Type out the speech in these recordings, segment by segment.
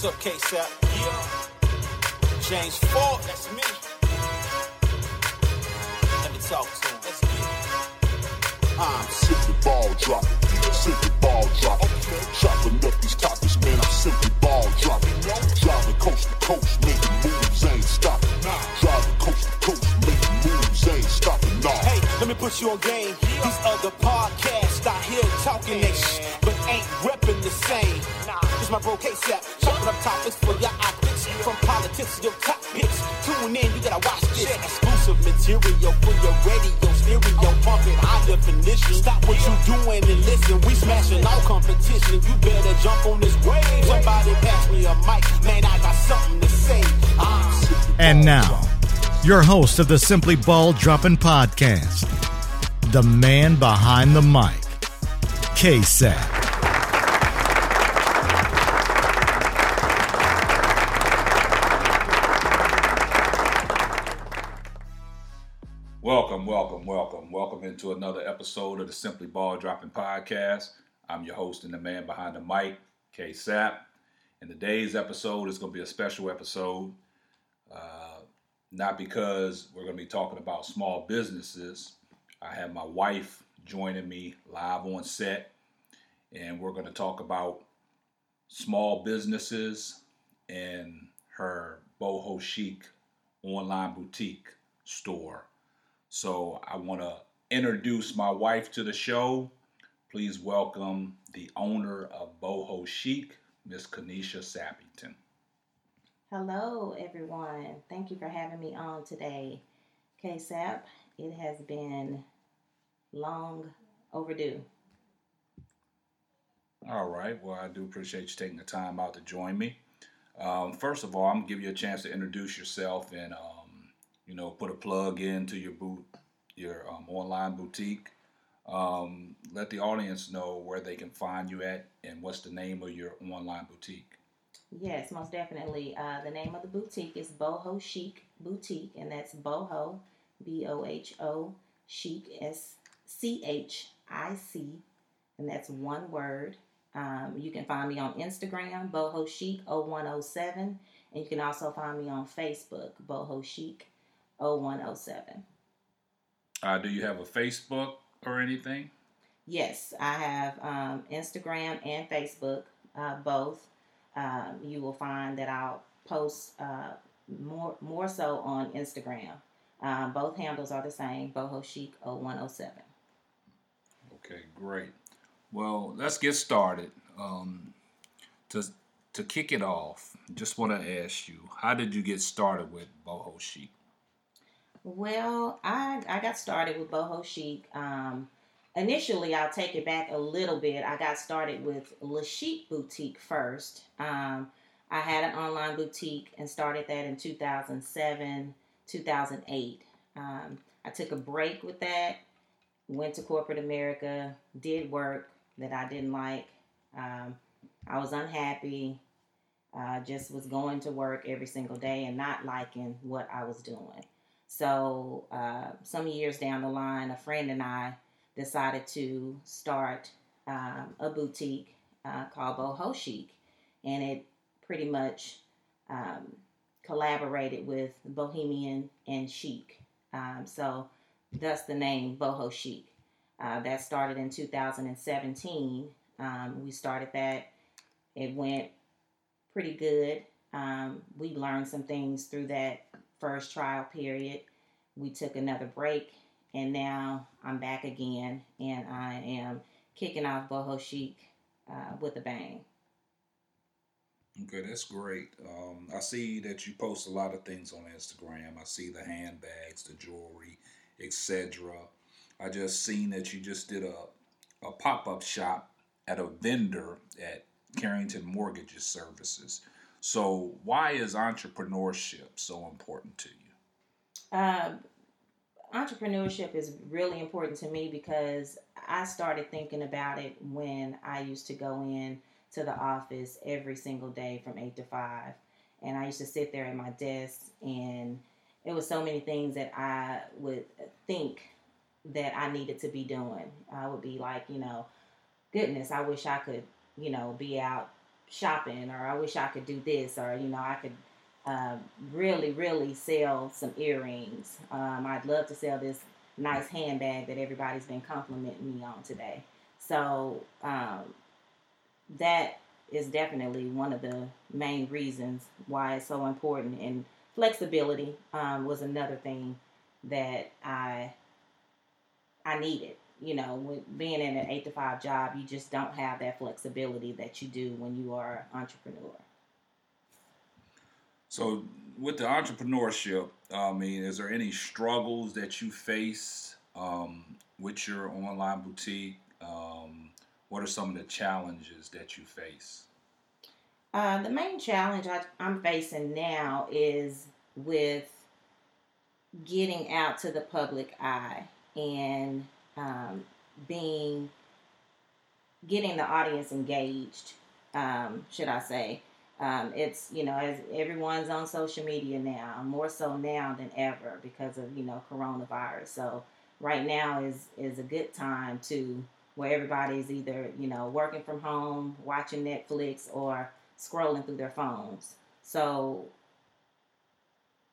What's up, K-Sap? Yeah. James Ford, that's me. Let me talk to him. Let's get it. Uh, Simply ball dropping, simply ball dropping. Chopping up these topics, man, I'm simply ball dropping. Driving coast to coast, making moves, ain't stopping. Driving coast to coast, making moves, ain't stopping. Nah. Hey, let me put you on game. These other podcasts out here talking that shit, but ain't repping the same. Nah, my bro K-Sap, chopping up topics for your optics. From politics to your top picks. Tune in, you gotta watch this. Exclusive material for your radio, stereo, pumping high definition. Stop what you doing and listen. We smashing all competition. You better jump on this wave. Somebody pass me a mic, man. I got something to say. Ah. And now, your host of the Simply Ball Dropping Podcast, the man behind the mic, K-Sap. Welcome, welcome, welcome, into another episode of the Simply Ball Dropping Podcast. I'm your host and the man behind the mic, K Sap. And today's episode is going to be a special episode, uh, not because we're going to be talking about small businesses. I have my wife joining me live on set, and we're going to talk about small businesses and her boho chic online boutique store. So I want to introduce my wife to the show. Please welcome the owner of Boho Chic, Miss Kanisha Sappington. Hello, everyone. Thank you for having me on today. KSAP, it has been long overdue. All right. Well, I do appreciate you taking the time out to join me. Um, first of all, I'm gonna give you a chance to introduce yourself and um, you know put a plug into your boot, your um, online boutique. Um, let the audience know where they can find you at and what's the name of your online boutique. Yes, most definitely. Uh, the name of the boutique is Boho Chic Boutique, and that's Boho, B O H O, Chic, S C H I C, and that's one word. Um, you can find me on Instagram, Boho Chic 0107, and you can also find me on Facebook, Boho Chic 0107. Uh, do you have a Facebook or anything? Yes, I have um, Instagram and Facebook, uh, both. Um, you will find that I'll post uh, more more so on Instagram. Um, both handles are the same, Boho Chic 0107. Okay, great. Well, let's get started. Um, to to kick it off, just want to ask you, how did you get started with boho chic? Well, I I got started with boho chic. Um, initially, I'll take it back a little bit. I got started with La Chic Boutique first. Um, I had an online boutique and started that in 2007, 2008. Um, I took a break with that, went to corporate America, did work that I didn't like. Um, I was unhappy. Uh, just was going to work every single day and not liking what I was doing. So, uh, some years down the line, a friend and I decided to start um, a boutique uh, called Boho Chic, and it pretty much um, collaborated with Bohemian and Chic. Um, so, thus the name Boho Chic. Uh, that started in 2017. Um, we started that. It went pretty good. Um, we learned some things through that first trial period. We took another break, and now I'm back again, and I am kicking off Boho Chic uh, with a bang. Okay, that's great. Um, I see that you post a lot of things on Instagram. I see the handbags, the jewelry, etc. I just seen that you just did a a pop up shop at a vendor at Carrington Mortgages Services. So, why is entrepreneurship so important to you? Um, entrepreneurship is really important to me because I started thinking about it when I used to go in to the office every single day from eight to five, and I used to sit there at my desk, and it was so many things that I would think that I needed to be doing. I would be like, you know, goodness, I wish I could, you know, be out shopping, or I wish I could do this, or you know, I could uh, really, really sell some earrings. Um, I'd love to sell this nice handbag that everybody's been complimenting me on today. So um, that is definitely one of the main reasons why it's so important. And flexibility um, was another thing that I I needed. You know, being in an eight to five job, you just don't have that flexibility that you do when you are an entrepreneur. So, with the entrepreneurship, I mean, is there any struggles that you face um, with your online boutique? Um, what are some of the challenges that you face? Uh, the main challenge I, I'm facing now is with getting out to the public eye and um, being getting the audience engaged, um, should I say? Um, it's you know as everyone's on social media now, more so now than ever because of you know coronavirus. So right now is is a good time to where everybody's either you know working from home, watching Netflix, or scrolling through their phones. So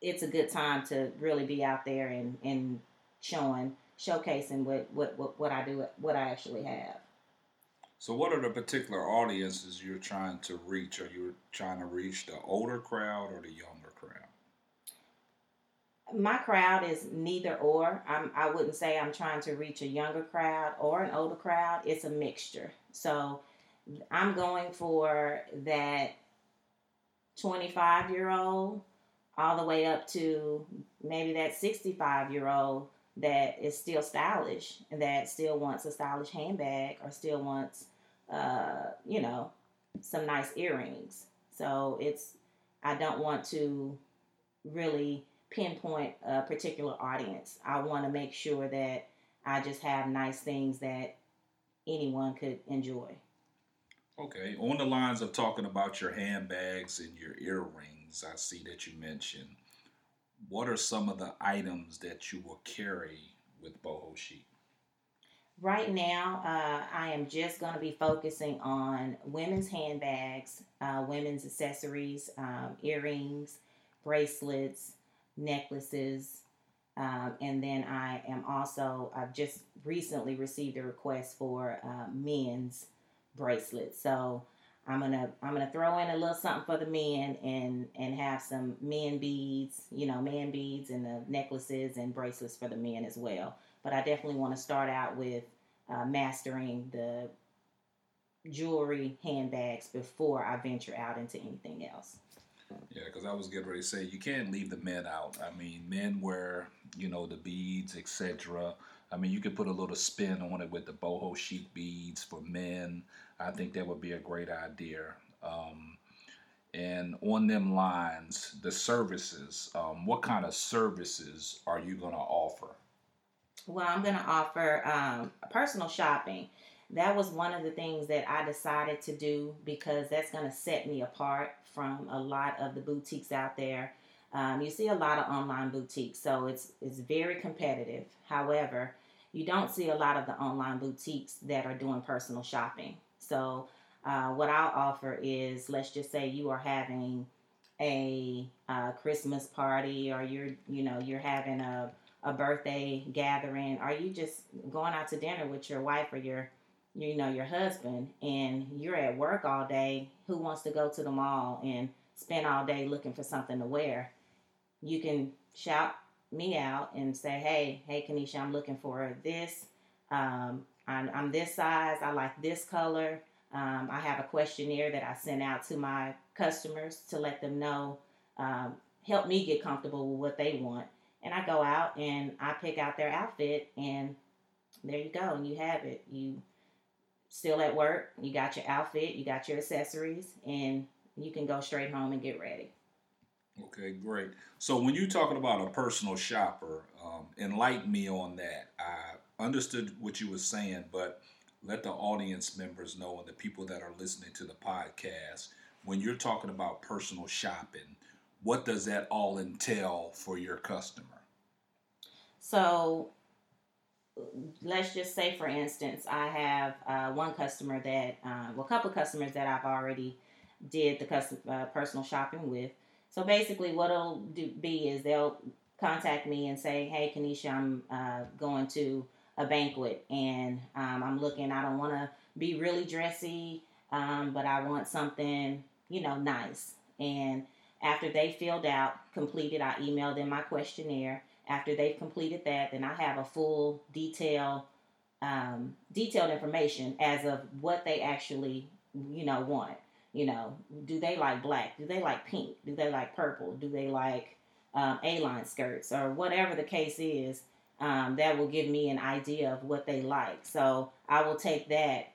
it's a good time to really be out there and, and showing showcasing what, what, what, what I do what I actually have. So, what are the particular audiences you're trying to reach? Are you trying to reach the older crowd or the younger crowd? My crowd is neither or. I'm, I wouldn't say I'm trying to reach a younger crowd or an older crowd. It's a mixture. So, I'm going for that 25 year old all the way up to maybe that 65 year old that is still stylish and that still wants a stylish handbag or still wants, uh, you know, some nice earrings. So it's, I don't want to really pinpoint a particular audience. I want to make sure that I just have nice things that anyone could enjoy. Okay, on the lines of talking about your handbags and your earrings, I see that you mentioned what are some of the items that you will carry with boho chic? Right now, uh, I am just going to be focusing on women's handbags, uh, women's accessories, um, earrings, bracelets, necklaces, um, and then I am also, I've just recently received a request for uh, men's bracelets. So I'm gonna I'm gonna throw in a little something for the men and and have some men beads, you know, man beads and the necklaces and bracelets for the men as well. But I definitely want to start out with uh, mastering the jewelry handbags before I venture out into anything else. Yeah, because I was getting ready to say you can't leave the men out. I mean, men wear you know the beads, etc. I mean, you could put a little spin on it with the boho chic beads for men. I think that would be a great idea. Um, and on them lines, the services, um, what kind of services are you going to offer? Well, I'm going to offer um, personal shopping. That was one of the things that I decided to do because that's going to set me apart from a lot of the boutiques out there. Um, you see a lot of online boutiques, so it's it's very competitive. However, you don't see a lot of the online boutiques that are doing personal shopping. So, uh, what I'll offer is let's just say you are having a uh, Christmas party or you're, you know, you're having a, a birthday gathering or you just going out to dinner with your wife or your, you know, your husband and you're at work all day. Who wants to go to the mall and spend all day looking for something to wear? You can shout me out and say, hey, hey, Kanisha, I'm looking for this. Um, I'm, I'm this size. I like this color. Um, I have a questionnaire that I send out to my customers to let them know, um, help me get comfortable with what they want. And I go out and I pick out their outfit, and there you go, and you have it. You still at work, you got your outfit, you got your accessories, and you can go straight home and get ready. Okay, great. So when you're talking about a personal shopper, um, enlighten me on that. I understood what you were saying, but let the audience members know and the people that are listening to the podcast when you're talking about personal shopping, what does that all entail for your customer? So, let's just say, for instance, I have uh, one customer that, uh, well, a couple customers that I've already did the custom uh, personal shopping with. So basically, what it'll do, be is they'll contact me and say, "Hey, Kanisha, I'm uh, going to a banquet and um, I'm looking. I don't want to be really dressy, um, but I want something, you know, nice." And after they filled out, completed, I emailed them my questionnaire. After they've completed that, then I have a full detail, um, detailed information as of what they actually, you know, want. You know, do they like black? Do they like pink? Do they like purple? Do they like um, A-line skirts or whatever the case is? Um, that will give me an idea of what they like. So I will take that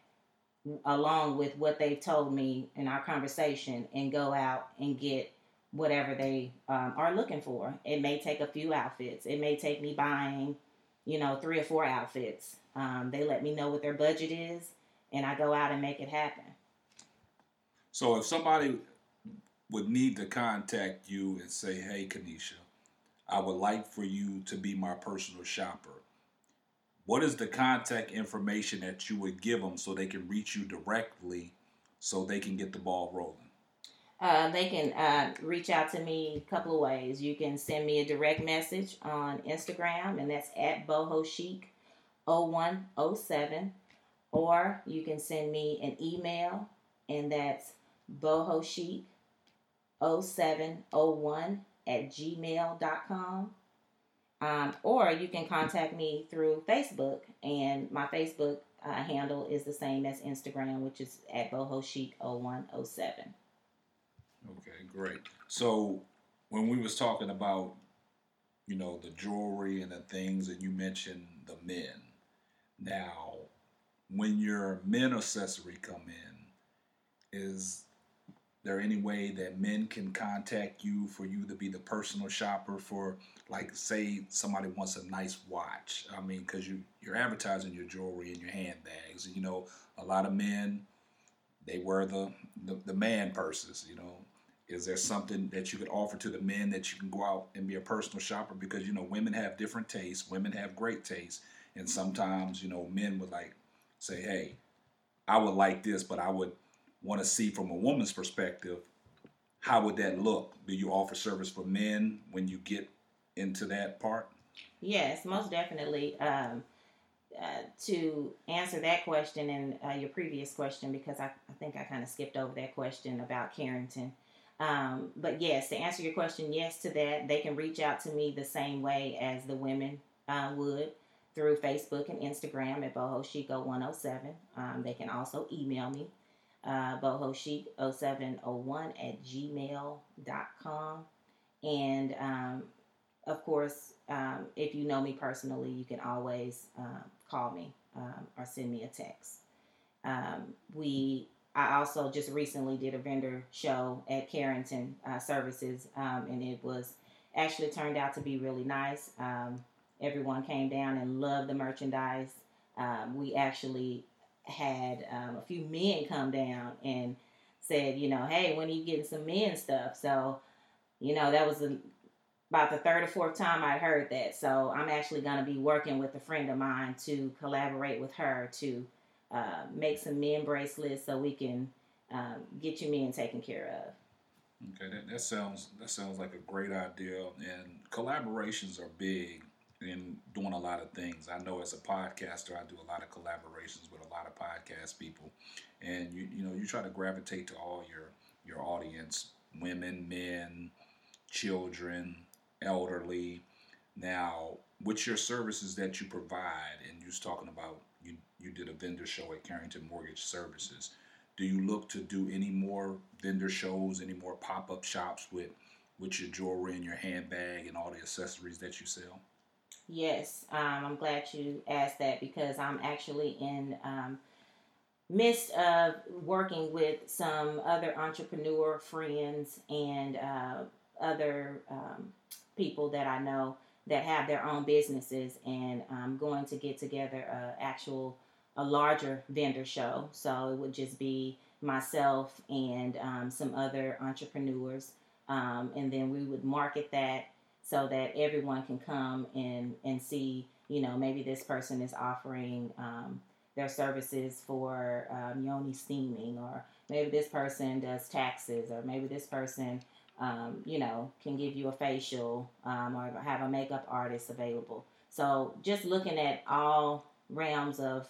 along with what they've told me in our conversation and go out and get whatever they um, are looking for. It may take a few outfits. It may take me buying, you know, three or four outfits. Um, they let me know what their budget is, and I go out and make it happen. So if somebody would need to contact you and say, "Hey, Kanisha, I would like for you to be my personal shopper." What is the contact information that you would give them so they can reach you directly, so they can get the ball rolling? Uh, they can uh, reach out to me a couple of ways. You can send me a direct message on Instagram, and that's at boho chic 0107. Or you can send me an email, and that's boho chic 0701 at gmail.com. Um, or you can contact me through Facebook, and my Facebook uh, handle is the same as Instagram, which is at boho chic 0107. Okay, great. So when we was talking about, you know, the jewelry and the things, and you mentioned the men. Now, when your men accessory come in, is there any way that men can contact you for you to be the personal shopper for, like, say somebody wants a nice watch? I mean, because you you're advertising your jewelry and your handbags. You know, a lot of men they wear the, the the man purses. You know, is there something that you could offer to the men that you can go out and be a personal shopper? Because you know, women have different tastes. Women have great tastes, and sometimes you know, men would like say, "Hey, I would like this, but I would want to see from a woman's perspective. How would that look? Do you offer service for men when you get into that part? Yes, most definitely. Um, uh, to answer that question and uh, your previous question, because I, I think I kind of skipped over that question about Carrington. Um, but yes, to answer your question, yes to that. They can reach out to me the same way as the women uh, would through Facebook and Instagram at Boho Chic 107. Um, they can also email me, uh, bohochic0701 at gmail.com. And um, of course, um, if you know me personally, you can always um, call me um, or send me a text. Um, we I also just recently did a vendor show at Carrington uh, Services, um, and it was actually turned out to be really nice. Everyone came down and loved the merchandise. We actually had um, a few men come down and said, you know, hey, when are you getting some men stuff? So, you know, that was a, about the third or fourth time I'd heard that. So I'm actually going to be working with a friend of mine to collaborate with her to uh, make some men bracelets so we can um, get your men taken care of. Okay, that, that sounds that sounds like a great idea, and collaborations are big in doing a lot of things. I know as a podcaster, I do a lot of collaborations with a lot of podcast people, and you you know you try to gravitate to all your your audience, women, men, children, elderly. Now, with your services that you provide, and you was talking about you you did a vendor show at Carrington Mortgage Services. Do you look to do any more vendor shows, any more pop up shops with with your jewelry and your handbag and all the accessories that you sell? Yes, um, I'm glad you asked that because I'm actually in um, midst of working with some other entrepreneur friends and uh, other um, people that I know that have their own businesses, and I'm going to get together a actual a larger vendor show. So it would just be myself and um, some other entrepreneurs, um, and then we would market that so that everyone can come and and see. You know, maybe this person is offering um, their services for um, yoni steaming, or maybe this person does taxes, or maybe this person, um, you know, can give you a facial um, or have a makeup artist available. So just looking at all realms of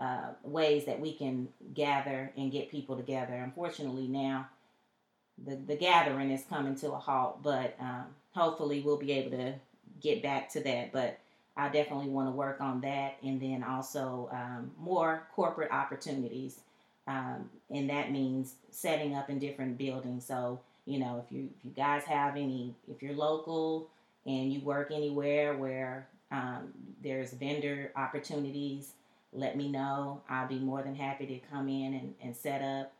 uh, ways that we can gather and get people together. Unfortunately, now the, the gathering is coming to a halt, but um, hopefully we'll be able to get back to that. But I definitely want to work on that, and then also um, more corporate opportunities, um, and that means setting up in different buildings. So you know, if you if you guys have any, if you're local and you work anywhere where um, there's vendor opportunities, let me know. I'll be more than happy to come in and, and set up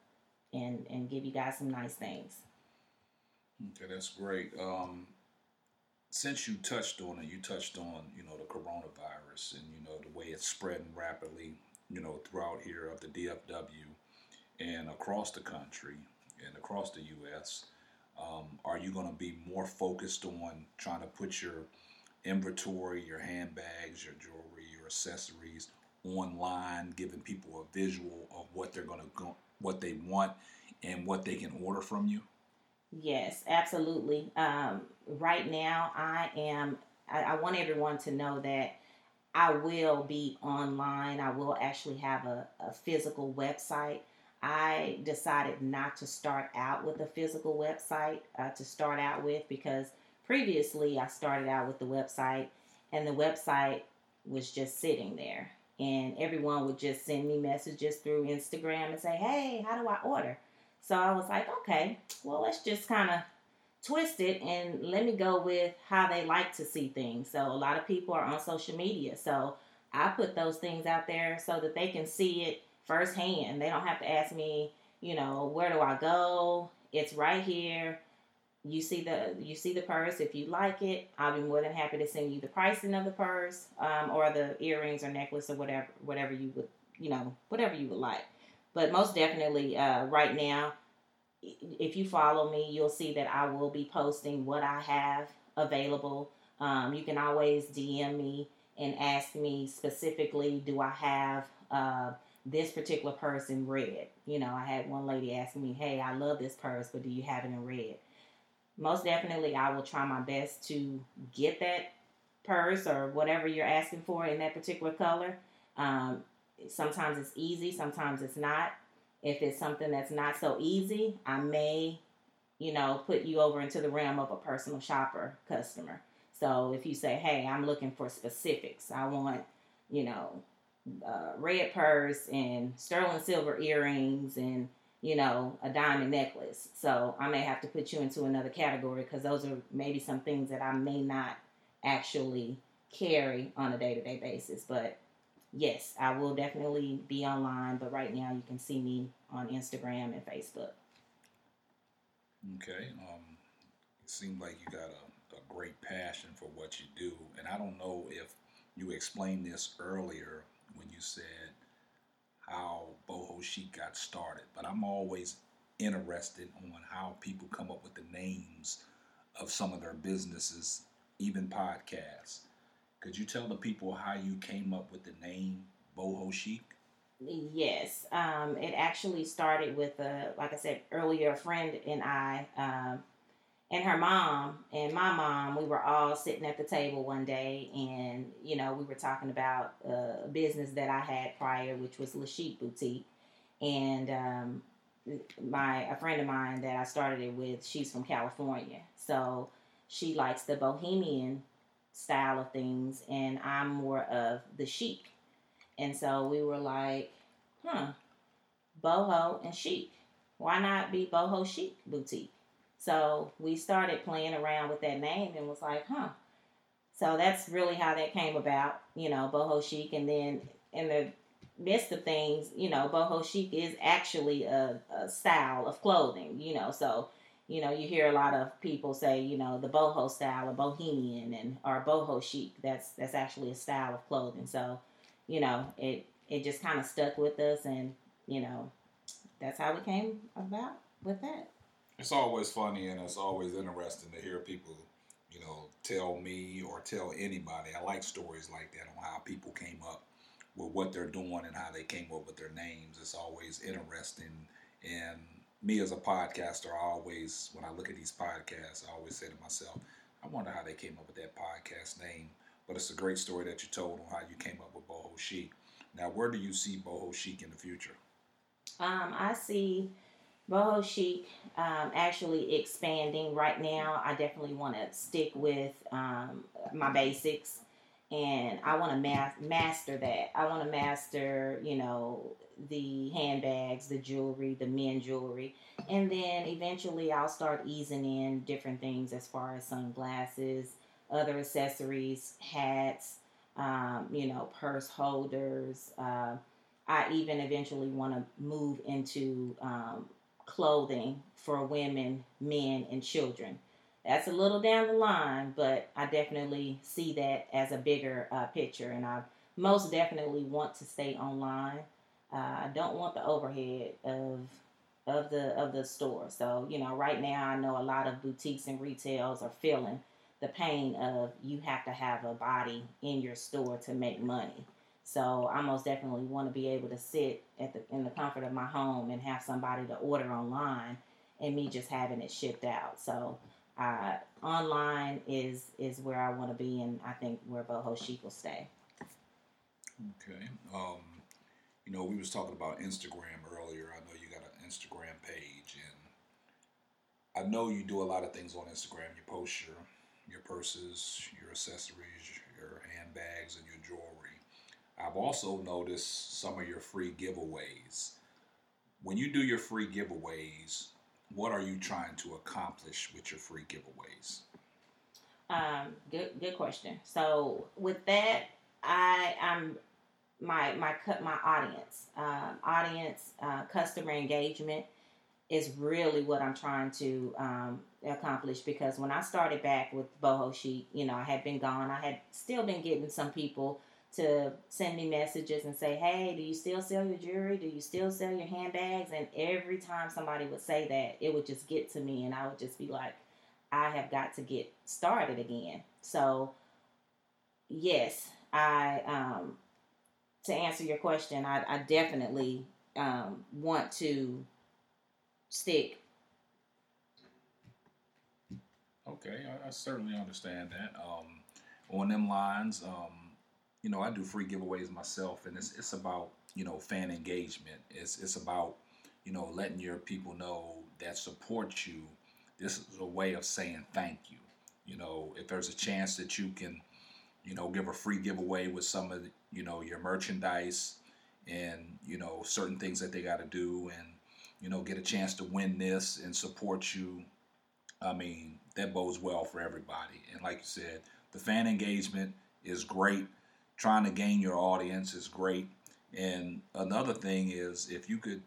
and and give you guys some nice things. Okay, that's great. Um, since you touched on it, you touched on you know the coronavirus and you know the way it's spreading rapidly, you know throughout here of the DFW and across the country and across the U.S. Um, are you going to be more focused on trying to put your inventory, your handbags, your jewelry, your accessories online, giving people a visual of what they're going to go, what they want, and what they can order from you? Yes, absolutely. Um, right now, I am. I, I, want everyone to know that I will be online. I will actually have a, a physical website. I decided not to start out with a physical website uh, to start out with because previously I started out with the website and the website was just sitting there and everyone would just send me messages through Instagram and say, "Hey, how do I order?" So I was like, "Okay, well, let's just kind of twist it and let me go with how they like to see things." So a lot of people are on social media, so I put those things out there so that they can see it firsthand. They don't have to ask me, you know, where do I go? It's right here you see the you see the purse if you like it i'll be more than happy to send you the pricing of the purse um, or the earrings or necklace or whatever whatever you would you know whatever you would like but most definitely uh, right now if you follow me you'll see that i will be posting what i have available. Um, you can always dm me and ask me specifically do i have uh, this particular purse in red? You know i had one lady asking me hey i love this purse but do you have it in red? Most definitely I will try my best to get that purse or whatever you're asking for in that particular color. Um, sometimes it's easy, sometimes it's not. If it's something that's not so easy, I may, you know, put you over into the realm of a personal shopper customer. So if you say, hey, I'm looking for specifics, I want, you know, red purse and sterling silver earrings and you know, a diamond necklace. So I may have to put you into another category because those are maybe some things that I may not actually carry on a day to day basis. But yes, I will definitely be online. But right now, you can see me on Instagram and Facebook. Okay. Um, it seems like you got a, a great passion for what you do. And I don't know if you explained this earlier when you said how boho chic got started, but I'm always interested on how people come up with the names of some of their businesses, even podcasts. Could you tell the people how you came up with the name boho chic? Yes, um, it actually started with a, like I said earlier, a friend and I um, and her mom and my mom, we were all sitting at the table one day, and you know, we were talking about a business that I had prior, which was La Chic Boutique, and um, my a friend of mine that I started it with, she's from California, so she likes the bohemian style of things, and I'm more of the chic, and so we were like, huh, boho and chic, why not be boho chic boutique? So we started playing around with that name and was like, huh. So that's really how that came about, you know, boho chic. And then in the midst of things, you know, boho chic is actually a, a style of clothing, you know. So, you know, you hear a lot of people say, you know, the boho style or bohemian and or boho chic. That's that's actually a style of clothing. So, you know, it it just kind of stuck with us, and you know, that's how we came about with that it's always funny and it's always interesting to hear people, you know, tell me or tell anybody. I like stories like that on how people came up with what they're doing and how they came up with their names. It's always interesting And me as a podcaster, I always, when I look at these podcasts, I always say to myself, I wonder how they came up with that podcast name. But it's a great story that you told on how you came up with Boho Chic. Now, where do you see Boho Chic in the future? Um, I see Boho Chic um, actually expanding right now. I definitely want to stick with um, my basics and I want to ma- master that. I want to master, you know, the handbags, the jewelry, the men jewelry, and then eventually I'll start easing in different things as far as sunglasses, other accessories, hats, um, you know, purse holders. Uh, I even eventually want to move into um, clothing for women, men, and children that's a little down the line, but I definitely see that as a bigger uh, picture, and I most definitely want to stay online. Uh, I don't want the overhead of of the of the store. So you know, right now I know a lot of boutiques and retails are feeling the pain of you have to have a body in your store to make money. So I most definitely want to be able to sit at the in the comfort of my home and have somebody to order online, and me just having it shipped out. So uh, online is is where I want to be, and I think where Boho Chic will stay. Okay. Um, you know, we was talking about Instagram earlier. I know you got an Instagram page, and I know you do a lot of things on Instagram. You post your your purses, your accessories, your handbags, and your jewelry. I've also noticed some of your free giveaways. When you do your free giveaways, what are you trying to accomplish with your free giveaways? Um, good, good question. So with that, I am my my cut my audience, um, audience uh, customer engagement is really what I'm trying to um, accomplish because when I started back with Boho Chic, you know, I had been gone. I had still been getting some people to send me messages and say, "Hey, do you still sell your jewelry? Do you still sell your handbags?" And every time somebody would say that, it would just get to me, and I would just be like, "I have got to get started again." So, yes, I um, to answer your question, I, I definitely um, want to stick. Okay, I, I certainly understand that. Um, on them lines, um, you know, I do free giveaways myself, and it's it's about you know fan engagement. It's it's about you know letting your people know that support you. This is a way of saying thank you. You know, if there's a chance that you can, you know, give a free giveaway with some of the, you know your merchandise and you know certain things that they got to do, and you know get a chance to win this and support you. I mean, that bodes well for everybody. And like you said, the fan engagement is great trying to gain your audience is great. And another thing is if you could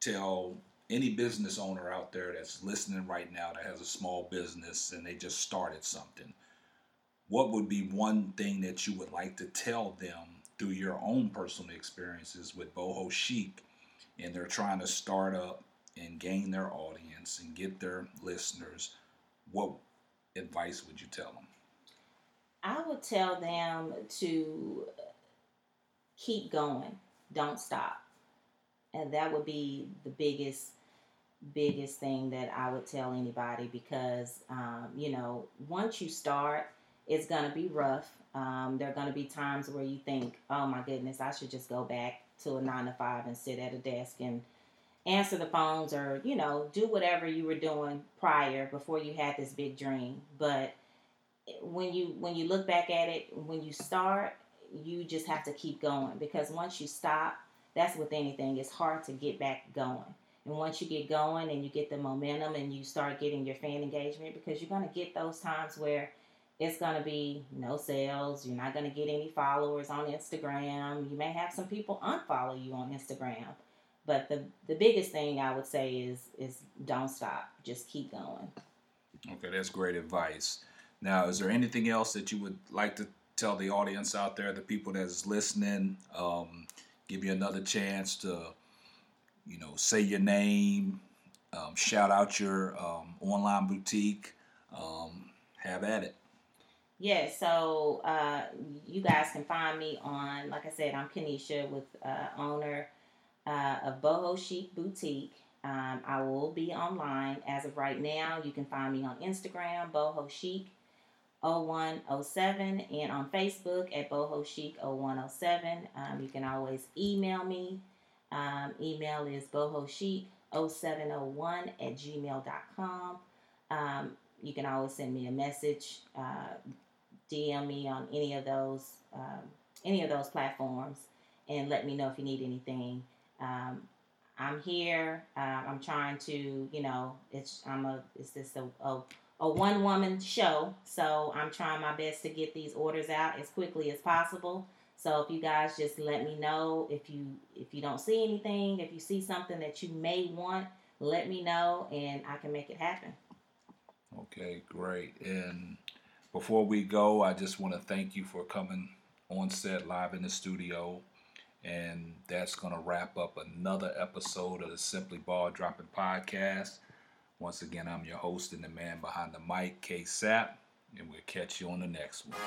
tell any business owner out there that's listening right now that has a small business and they just started something, what would be one thing that you would like to tell them through your own personal experiences with Boho Chic and they're trying to start up and gain their audience and get their listeners? What advice would you tell them? I would tell them to keep going, don't stop. And that would be the biggest biggest thing that I would tell anybody because um, you know once you start it's gonna be rough. Um, there are gonna be times where you think oh my goodness I should just go back to a nine to five and sit at a desk and answer the phones or you know do whatever you were doing prior before you had this big dream. But when you when you look back at it, when you start, you just have to keep going because once you stop, that's with anything. It's hard to get back going. And once you get going and you get the momentum and you start getting your fan engagement, because you're gonna get those times where it's gonna be no sales, you're not gonna get any followers on Instagram. You may have some people unfollow you on Instagram. But the the biggest thing I would say is is don't stop. Just keep going. Okay, that's great advice. Now, is there anything else that you would like to tell the audience out there, the people that's listening, um, give you another chance to, you know, say your name, um, shout out your um, online boutique, um, have at it. Yeah, so uh, you guys can find me on, like I said, I'm Kanisha with uh, owner uh, of Boho Chic Boutique. Um, I will be online as of right now. You can find me on Instagram, Boho Chic 0107, and on Facebook at Boho Chic 0107. Um, you can always email me. Um, email is boho chic 0701 at gmail.com. Um, you can always send me a message, uh, DM me on any of those um, any of those platforms, and let me know if you need anything. Um, I'm here. Uh, I'm trying to, you know, it's I'm a it's just a, a a one woman show, so I'm trying my best to get these orders out as quickly as possible. So if you guys just let me know if you if you don't see anything, if you see something that you may want, let me know and I can make it happen. Okay, great. And before we go, I just want to thank you for coming on set live in the studio. And that's going to wrap up another episode of the Simply Ball Dropping Podcast. Once again, I'm your host and the man behind the mic, K Sap, and we'll catch you on the next one.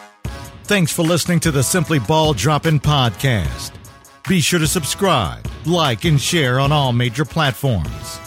Thanks for listening to the Simply Ball Dropping Podcast. Be sure to subscribe, like, and share on all major platforms.